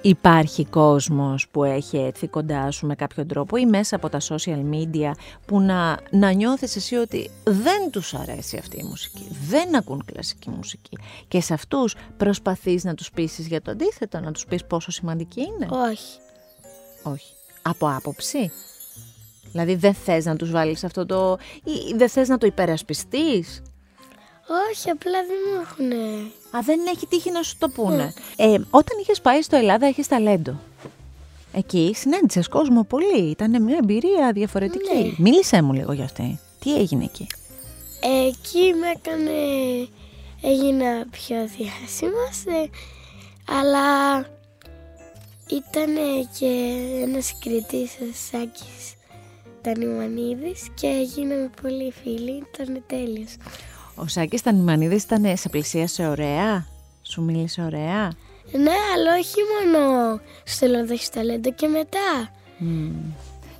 Υπάρχει κόσμος που έχει έρθει κοντά σου με κάποιο τρόπο ή μέσα από τα social media που να, να νιώθεις εσύ ότι δεν τους αρέσει αυτή η μουσική, δεν ακούν κλασική μουσική και σε αυτούς προσπαθείς να τους πείσεις για το αντίθετο, να τους πεις πόσο σημαντική είναι; Όχι. Όχι. Από άποψη; Δηλαδή δεν θες να τους βάλεις αυτό το... ή δεν θες να το υπερασπιστείς; Όχι, απλά δεν μου έχουν. Α, δεν έχει τύχει να σου το πούνε. Ε, όταν είχες πάει στο Ελλάδα έχεις ταλέντο. Εκεί συνάντησες κόσμο πολύ. Ήταν μια εμπειρία διαφορετική. Ναι. Μίλησέ μου λίγο για αυτή. Τι έγινε εκεί; Εκεί με έκανε, έγινα πιο διάσημος, ε, αλλά ήταν και ένας κριτής ο Σάκης Τανιμανίδης και γίναμε πολύ φίλοι, ήταν τέλειος. Ο Σάκης Τανιμανίδης ήταν σε πλησίασε ωραία; Σου μίλησε ωραία; Ναι, αλλά όχι μόνο στο Ελλάδα έχεις ταλέντο και μετά.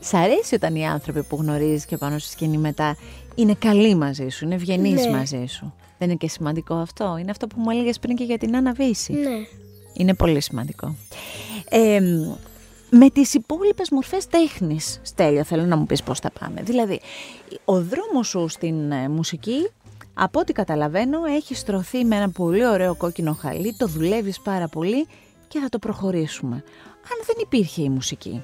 Σ' αρέσει όταν οι άνθρωποι που γνωρίζεις και πάνω στη σκηνή μετά είναι καλοί μαζί σου, είναι ευγενείς Ναι. μαζί σου. Δεν είναι και σημαντικό αυτό; Είναι αυτό που μου έλεγες πριν και για την Άννα Βύση. Ναι. Είναι πολύ σημαντικό. Ε, με τις υπόλοιπες μορφές τέχνης, Στέλιο, θέλω να μου πεις πώς θα πάμε. Δηλαδή, ο δρόμος σου στην ε, μουσική, από ό,τι καταλαβαίνω, έχει στρωθεί με ένα πολύ ωραίο κόκκινο χαλί, το δουλεύεις πάρα πολύ και θα το προχωρήσουμε. Αν δεν υπήρχε η μουσική,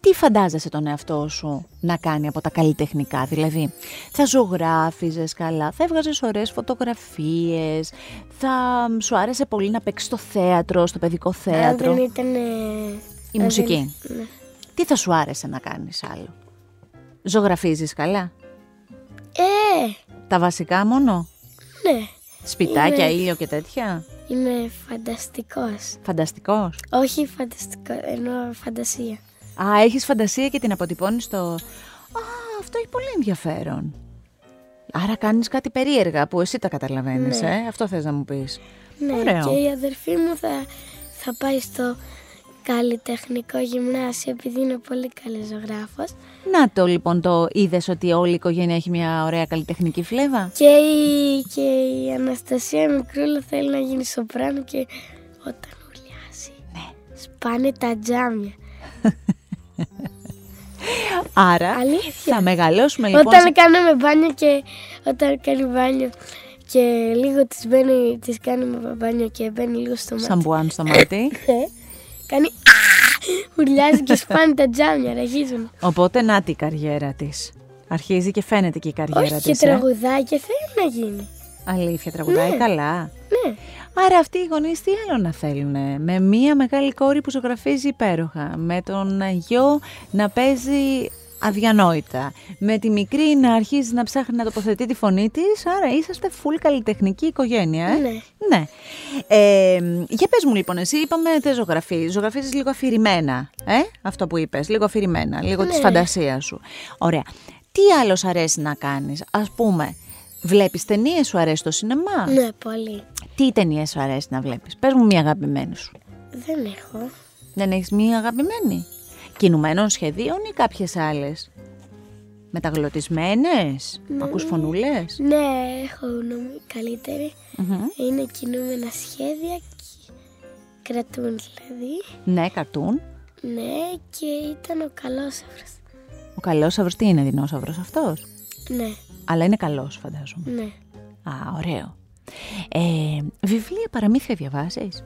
τι φαντάζεσαι τον εαυτό σου να κάνει από τα καλλιτεχνικά, δηλαδή; Θα ζωγράφιζες καλά, θα έβγαζες ωραίες φωτογραφίες, θα σου άρεσε πολύ να παίξεις στο θέατρο, στο παιδικό θέατρο; Αν δεν ήταν... ε, Η αν μουσική. δεν- ναι. Τι θα σου άρεσε να κάνεις άλλο; Ζωγραφίζεις καλά; Ε, Τα βασικά μόνο; ναι. Σπιτάκια, Είναι- ήλιο και τέτοια; Είμαι φανταστικός. Φανταστικός; Όχι φανταστικό, εννοώ φαντασία. Α, έχεις φαντασία και την αποτυπώνεις στο... Α, αυτό έχει πολύ ενδιαφέρον. Άρα κάνεις κάτι περίεργα που εσύ τα καταλαβαίνεις, Ναι. ε; Αυτό θες να μου πεις. Ναι, Ωραίο. και η αδερφή μου θα, θα πάει στο καλλιτεχνικό γυμνάσιο επειδή είναι πολύ καλής ζωγράφος. Να το λοιπόν το είδες ότι όλη η οικογένεια έχει μια ωραία καλλιτεχνική φλέβα; Και η, και η Αναστασία Μικρούλα θέλει να γίνει σοπράνο και όταν ουρλιάζει Ναι. σπάνε τα τζάμια. (laughs) (laughs) Άρα Αλήθεια. θα μεγαλώσουμε λοιπόν... Όταν σε- κάνουμε μπάνιο και όταν κάνει μπάνιο και λίγο της, μπαίνει, της κάνουμε μπάνιο και μπαίνει λίγο στο μάτι. Σαμπουάν στο μάτι. Ε, (laughs) κάνει «Α!» ουρλιάζει και σπάνε τα τζάμια, ραγίζουν. Οπότε να τη η καριέρα της. Αρχίζει και φαίνεται και η καριέρα Όχι και της. ε. τραγουδάκια θέλει να γίνει. Αλήθεια, τραγουδάει Ναι. καλά. Ναι. Άρα αυτοί οι γονείς τι άλλο να θέλουν. Με μία μεγάλη κόρη που ζωγραφίζει υπέροχα. Με τον γιο να παίζει αδιανόητα. Με τη μικρή να αρχίζει να ψάχνει να τοποθετεί τη φωνή της. Άρα είσαστε full καλλιτεχνική οικογένεια. Ε; Ναι. ναι. Ε, για πες μου λοιπόν, εσύ είπαμε δεν ζωγραφίζεις. Ζωγραφίζεις λίγο αφηρημένα. Ε; Αυτό που είπες, λίγο αφηρημένα. Λίγο της Ναι. φαντασίας σου. Ωραία. Τι άλλος σ' αρέσει να κάνεις. Ας πούμε, βλέπεις ταινίες, σου αρέσει το σινεμά; Ναι, πολύ. Τι ταινίες σου αρέσει να βλέπεις; Πες μου μία αγαπημένη σου. Δεν έχω. Δεν έχεις μία αγαπημένη; Κινουμένων σχεδίων ή κάποιες άλλες; Μεταγλωτισμένες; Ακούς φωνούλες; Ναι, έχω γνώμη καλύτερη. Είναι κινούμενα σχέδια και κρατούν δηλαδή. Ναι, καρτούν. Ναι, και ήταν ο καλόσαυρος. Ο καλόσαυρος τι είναι, δεινόσαυρος αυτός; Ναι, Αλλά είναι καλός φαντάζομαι. ναι. Α, ωραίο. Ε, βιβλία παραμύθια διαβάζεις;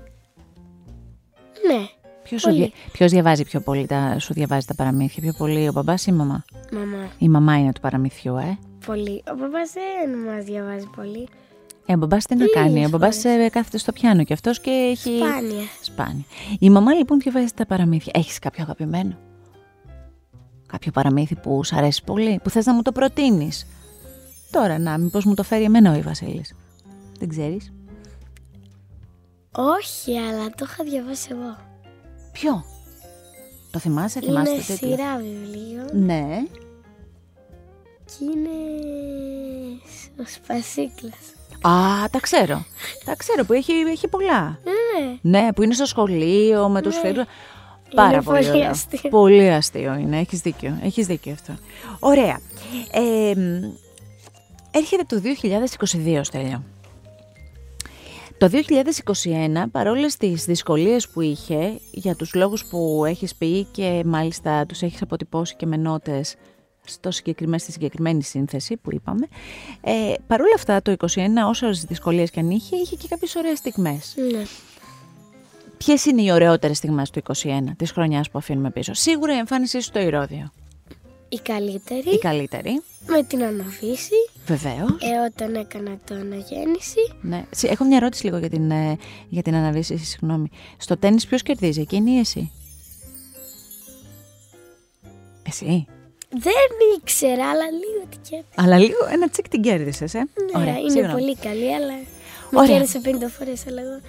Ναι, Ποιος, σου Πολύ. δια- ποιος διαβάζει πιο πολύ, τα, σου διαβάζει τα παραμύθια, πιο πολύ ο μπαμπάς ή η μαμά; μαμά. Η μαμά είναι του παραμυθιού, ε. Πολύ. Ο παπάς δεν μας διαβάζει πολύ. Ε, ο μπαμπάς τι να Λίγες κάνει, ο μπαμπάς φορές. ε, κάθεται στο πιάνο και αυτός και έχει... Σπάνια. Σπάνια. Η μαμά λοιπόν διαβάζει τα παραμύθια. Έχεις κάποιο αγαπημένο; Κάποιο παραμύθι που σου αρέσει πολύ, που θες να μου το προτείνεις; Τώρα να, μήπως μου το φέρει εμένα ο η Βασίλης. Δεν ξέρεις; Όχι, αλλά το είχα διαβάσει εγώ. Ποιο; Το θυμάσαι, θυμάσαι είναι το τίτλο; σειρά βιβλίο Ναι. και είναι ο Σπασίκλας. Α, τα ξέρω. τα ξέρω που έχει, έχει πολλά. Ναι, Ναι, που είναι στο σχολείο με τους φίλους. Πάρα πολύ, πολύ ωραίο. αστείο. Πολύ αστείο είναι, έχεις δίκιο. Έχεις δίκιο αυτό. Ωραία. Ε, μ, έρχεται το 2022, Στέλιο. Το 2021, παρόλες τις δυσκολίες που είχε, για τους λόγους που έχεις πει και μάλιστα τους έχεις αποτυπώσει και με νότες στο συγκεκριμένο, στη συγκεκριμένη σύνθεση που είπαμε, ε, παρόλα αυτά το 2021, όσες δυσκολίες και αν είχε, είχε και κάποιες ωραίες στιγμές. ναι. Ποιες είναι οι ωραιότερες στιγμές του 21, της χρονιάς που αφήνουμε πίσω; Σίγουρα η εμφάνισή σου στο Ηρώδιο. Η καλύτερη Η καλύτερη, με την αναβίση βεβαίως. ε, όταν έκανα το αναγέννηση. Ναι. Συ- Έχω μια ερώτηση λίγο για την, ε, για την αναβίση, συγγνώμη. Στο τέννη ποιος κερδίζει, εκείνη ή εσύ; Εσύ. Δεν ήξερα, αλλά λίγο τι κέρδισα. Αλλά λίγο ένα τσικ την κέρδισες, ε. Ναι, είναι συγγνώμη. πολύ καλή, αλλά με Ωραία. κέρδισε 50 φορές, αλλά εγώ...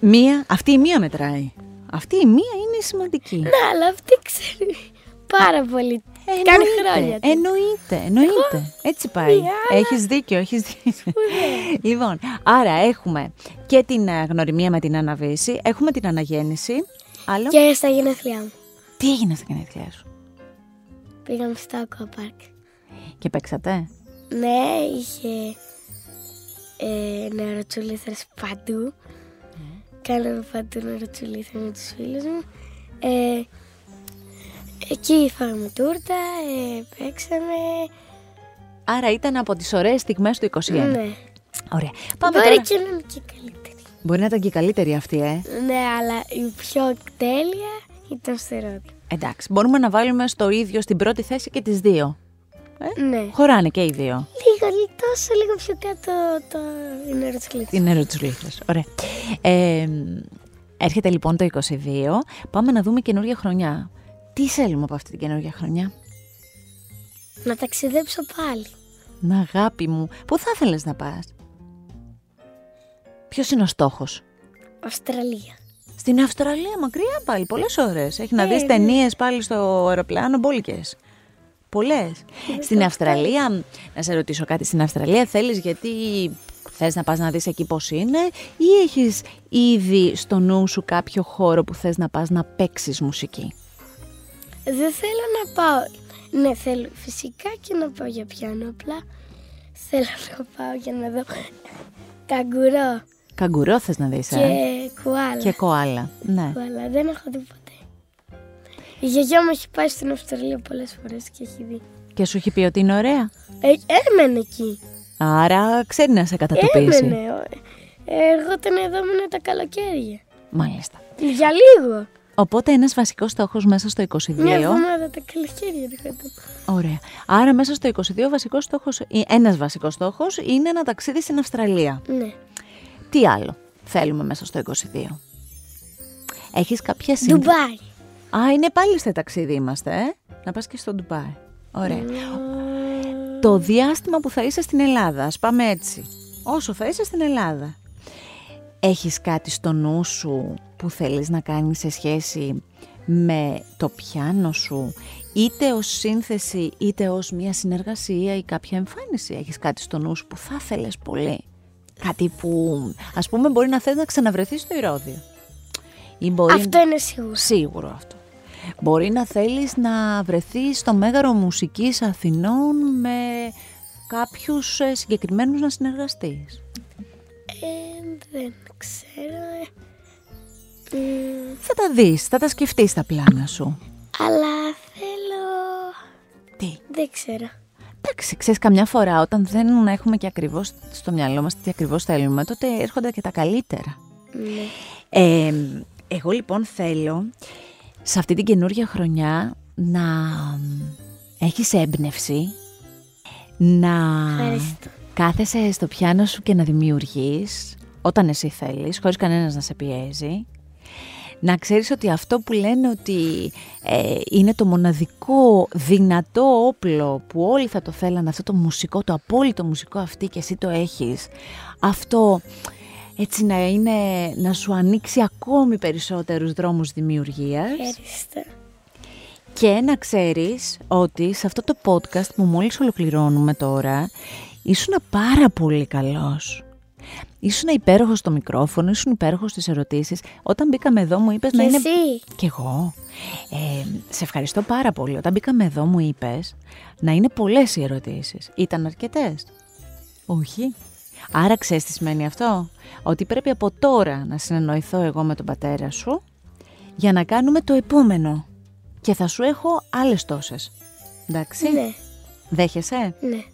Μία, αυτή η μία μετράει. Αυτή η μία είναι η σημαντική. Ναι, αλλά αυτή ξέρει πάρα πολύ. Κάνει χρόνια. της. Εννοείται, εννοείται. Έτσι πάει. μία, αλλά- Έχεις δίκιο, έχεις δίκιο. λοιπόν, άρα έχουμε και την ε, γνωριμία με την αναβίση, έχουμε την αναγέννηση. Άλλο. Και στα γενέθλιά μου. Τι έγινε στα γενέθλιά σου; Πήγαμε στο Aquapark. Και παίξατε; Ναι, είχε ε, νεροτσουλήθρες παντού. Κάναμε παντού νεροτσουλήθρες με τους φίλους μου. Ε, εκεί φάγαμε τούρτα, ε, παίξαμε. Άρα ήταν από τις ωραίες στιγμές του 21. Ναι. Ωραία. Πάμε Μπορεί τώρα. και να είναι και καλύτερη. Μπορεί να ήταν και η καλύτερη αυτή, ε. Ναι, αλλά η πιο τέλεια ήταν στο Ρόδιο. Εντάξει, μπορούμε να βάλουμε στο ίδιο στην πρώτη θέση και τις δύο. Ε; Ναι. Χωράνε και οι δύο. Λίγο, λίγο, τόσο λίγο πιο κάτω το είναι νερό της γλύφας. Την νερό της γλύφας. Ωραία. Ε, έρχεται λοιπόν το 22. Πάμε να δούμε καινούργια χρονιά. Τι θέλουμε από αυτή την καινούργια χρονιά; Να ταξιδέψω πάλι. Να αγάπη μου, πού θα ήθελες να πας; Ποιος είναι ο στόχος; Αυστραλία. Στην Αυστραλία, μακριά πάλι, πολλές ώρες. Έχει να Ε, δεις ναι. ταινίες πάλι στο αεροπλάνο, μπόλικες. Πολλές. Στην Αυστραλία, να σε ρωτήσω κάτι, στην Αυστραλία θέλεις γιατί θες να πας να δεις εκεί πώς είναι ή έχεις ήδη στο νου σου κάποιο χώρο που θες να πας να παίξεις μουσική; Δεν θέλω να πάω. Ναι, θέλω φυσικά και να πάω για πιάνο. Απλά θέλω να πάω για να δω καγκουρό Καγκουρό θες να δεις, και ε; κουάλα. Και κοάλα. Ναι. Κουάλα. Δεν έχω δει ποτέ. Η γιαγιά μου έχει πάει στην Αυστραλία πολλές φορές και έχει δει. Και σου έχει πει ότι είναι ωραία; Ε, έμενε εκεί. Άρα ξέρει να σε κατατοπίσει. Έμενε. Ε, Εγώ ήταν εδώ έμενε τα καλοκαίρια. Μάλιστα. Για λίγο. Οπότε ένας βασικός στόχος μέσα στο 22. Μια εβδομάδα τα καλοκαίρια δεν είχα Ωραία. Άρα μέσα στο 22 ο βασικός στόχος, ή ένας βασικός στόχος είναι ένα ταξίδι στην Αυστραλία. Ναι. Τι άλλο θέλουμε μέσα στο 22. Έχεις κάποια σύνδεση. Ντουμπάι. Α, είναι πάλι στο ταξίδι είμαστε, ε; Να πας και στο Ντουμπάι. Ωραία. Το διάστημα που θα είσαι στην Ελλάδα, ας πάμε έτσι. Όσο θα είσαι στην Ελλάδα. Έχεις κάτι στο νου σου που θέλεις να κάνεις σε σχέση με το πιάνο σου, είτε ως σύνθεση, είτε ως μια συνεργασία ή κάποια εμφάνιση; Έχεις κάτι στο νου σου που θα θέλεις πολύ; Κάτι που, ας πούμε, μπορεί να θες να ξαναβρεθείς στο Ηρώδιο. Ή μπορεί... Αυτό είναι σίγουρο. Σίγουρο αυτό. Μπορεί να θέλεις να βρεθείς στο Μέγαρο Μουσικής Αθηνών με κάποιους ε, συγκεκριμένους να συνεργαστείς; Ε, δεν ξέρω. ε. Μ, Θα τα δεις, θα τα σκεφτείς τα πλάνα σου. αλλά θέλω... Τι; Δεν ξέρω. Εντάξει, ξέρεις καμιά φορά όταν δεν έχουμε και ακριβώς στο μυαλό μας τι ακριβώς θέλουμε, τότε έρχονται και τα καλύτερα. Ναι. Ε, εγώ λοιπόν θέλω σε αυτή την καινούργια χρονιά να έχεις έμπνευση, να Ευχαριστώ. κάθεσαι στο πιάνο σου και να δημιουργείς όταν εσύ θέλεις, χωρίς κανένας να σε πιέζει. Να ξέρεις ότι αυτό που λένε ότι ε, είναι το μοναδικό δυνατό όπλο που όλοι θα το θέλανε, αυτό το μουσικό, το απόλυτο μουσικό αυτή και εσύ το έχεις. Αυτό έτσι να είναι, να σου ανοίξει ακόμη περισσότερους δρόμους δημιουργίας. Ευχαριστώ. Και να ξέρεις ότι σε αυτό το podcast που μόλις ολοκληρώνουμε τώρα, ήσουν πάρα πολύ καλός. Ήσουν υπέροχος στο μικρόφωνο, ήσουν υπέροχος στις ερωτήσεις. Όταν μπήκαμε εδώ μου είπες Και να είναι... εσύ. Κι εγώ. Ε, σε ευχαριστώ πάρα πολύ. Όταν μπήκαμε εδώ μου είπες να είναι πολλές οι ερωτήσεις. Ήταν αρκετές. Όχι. Άρα ξέρεις τι σημαίνει αυτό; Ότι πρέπει από τώρα να συνεννοηθώ εγώ με τον πατέρα σου για να κάνουμε το επόμενο. Και θα σου έχω άλλες τόσες. Εντάξει; Ναι. Δέχεσαι; Ναι.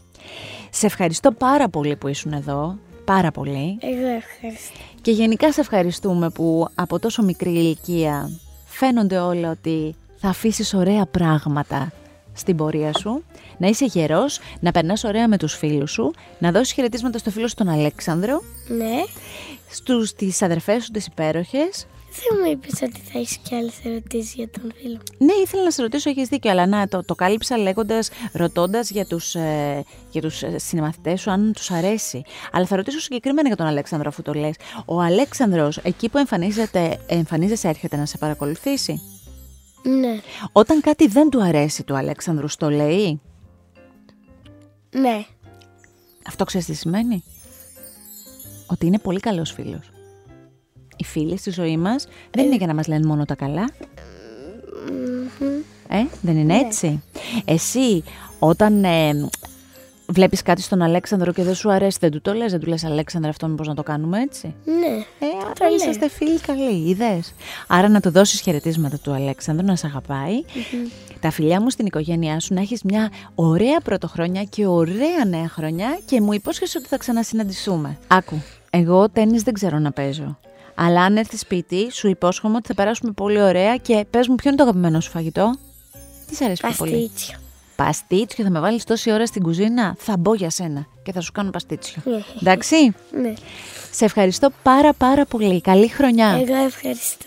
Σε ευχαριστώ πάρα πολύ που ήσουν εδώ. Πάρα πολύ. Εγώ ευχαριστώ. Και γενικά σε ευχαριστούμε που από τόσο μικρή ηλικία φαίνονται όλα ότι θα αφήσεις ωραία πράγματα στην πορεία σου, να είσαι γερός, να περνάς ωραία με τους φίλους σου, να δώσεις χαιρετίσματα στο φίλο σου τον Αλέξανδρο, Ναι. στους, στις αδερφές σου τις υπέροχες. Δεν μου είπες ότι θα έχεις και άλλες ερωτήσεις για τον φίλο μου. Ναι, ήθελα να σε ρωτήσω, έχεις δίκιο, αλλά να, το, το κάλυψα λέγοντας, ρωτώντας για τους, ε, για τους ε, συνεμαθητές σου αν τους αρέσει. Αλλά θα ρωτήσω συγκεκριμένα για τον Αλέξανδρο αφού το λες. Ο Αλέξανδρος, εκεί που εμφανίζεται, εμφανίζεσαι, έρχεται να σε παρακολουθήσει; Ναι. Όταν κάτι δεν του αρέσει του Αλέξανδρου, στο λέει; Ναι. Αυτό ξέρεις τι σημαίνει; Ότι είναι πολύ καλός φίλος. Οι φίλοι στη ζωή μας δεν είναι για να μας λένε μόνο τα καλά. Ε, δεν είναι έτσι; Εσύ όταν ε, βλέπεις κάτι στον Αλέξανδρο και δεν σου αρέσει, δεν του το λες, δεν του λες Αλέξανδρο αυτό μήπως να το κάνουμε έτσι. Ναι. Ε, Το άρα λέω. είσαστε φίλοι καλοί, είδες. Άρα να του δώσεις χαιρετίσματα του Αλέξανδρου, να σε αγαπάει. Τα φιλιά μου στην οικογένειά σου, να έχεις μια ωραία πρωτοχρονιά και ωραία νέα χρονιά και μου υπόσχεσαι ότι θα ξανασυναντηθούμε. Άκου, εγώ τέννις δεν ξέρω να παίζω. Αλλά αν έρθεις σπίτι, σου υπόσχομαι ότι θα περάσουμε πολύ ωραία και πες μου ποιο είναι το αγαπημένο σου φαγητό; Τι σε αρέσει πιο πολύ. Παστίτσιο. Παστίτσιο, θα με βάλεις τόση ώρα στην κουζίνα. Θα μπω για σένα και θα σου κάνω παστίτσιο. Ναι. Εντάξει; Ναι. Σε ευχαριστώ πάρα πάρα πολύ. Καλή χρονιά. Εγώ ευχαριστώ.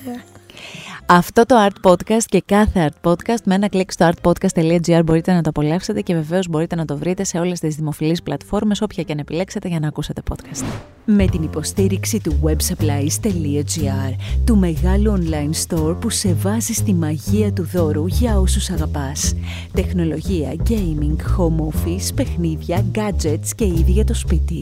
Αυτό το Art Podcast και κάθε Art Podcast με ένα κλικ στο artpodcast.gr μπορείτε να το απολαύσετε και βεβαίως μπορείτε να το βρείτε σε όλες τις δημοφιλείς πλατφόρμες όποια και αν επιλέξετε για να ακούσετε podcast. Με την υποστήριξη του websupplies.gr του μεγάλου online store που σε βάζει στη μαγεία του δώρου για όσους αγαπάς. Τεχνολογία, gaming, home office, παιχνίδια, gadgets και ήδη για το σπίτι.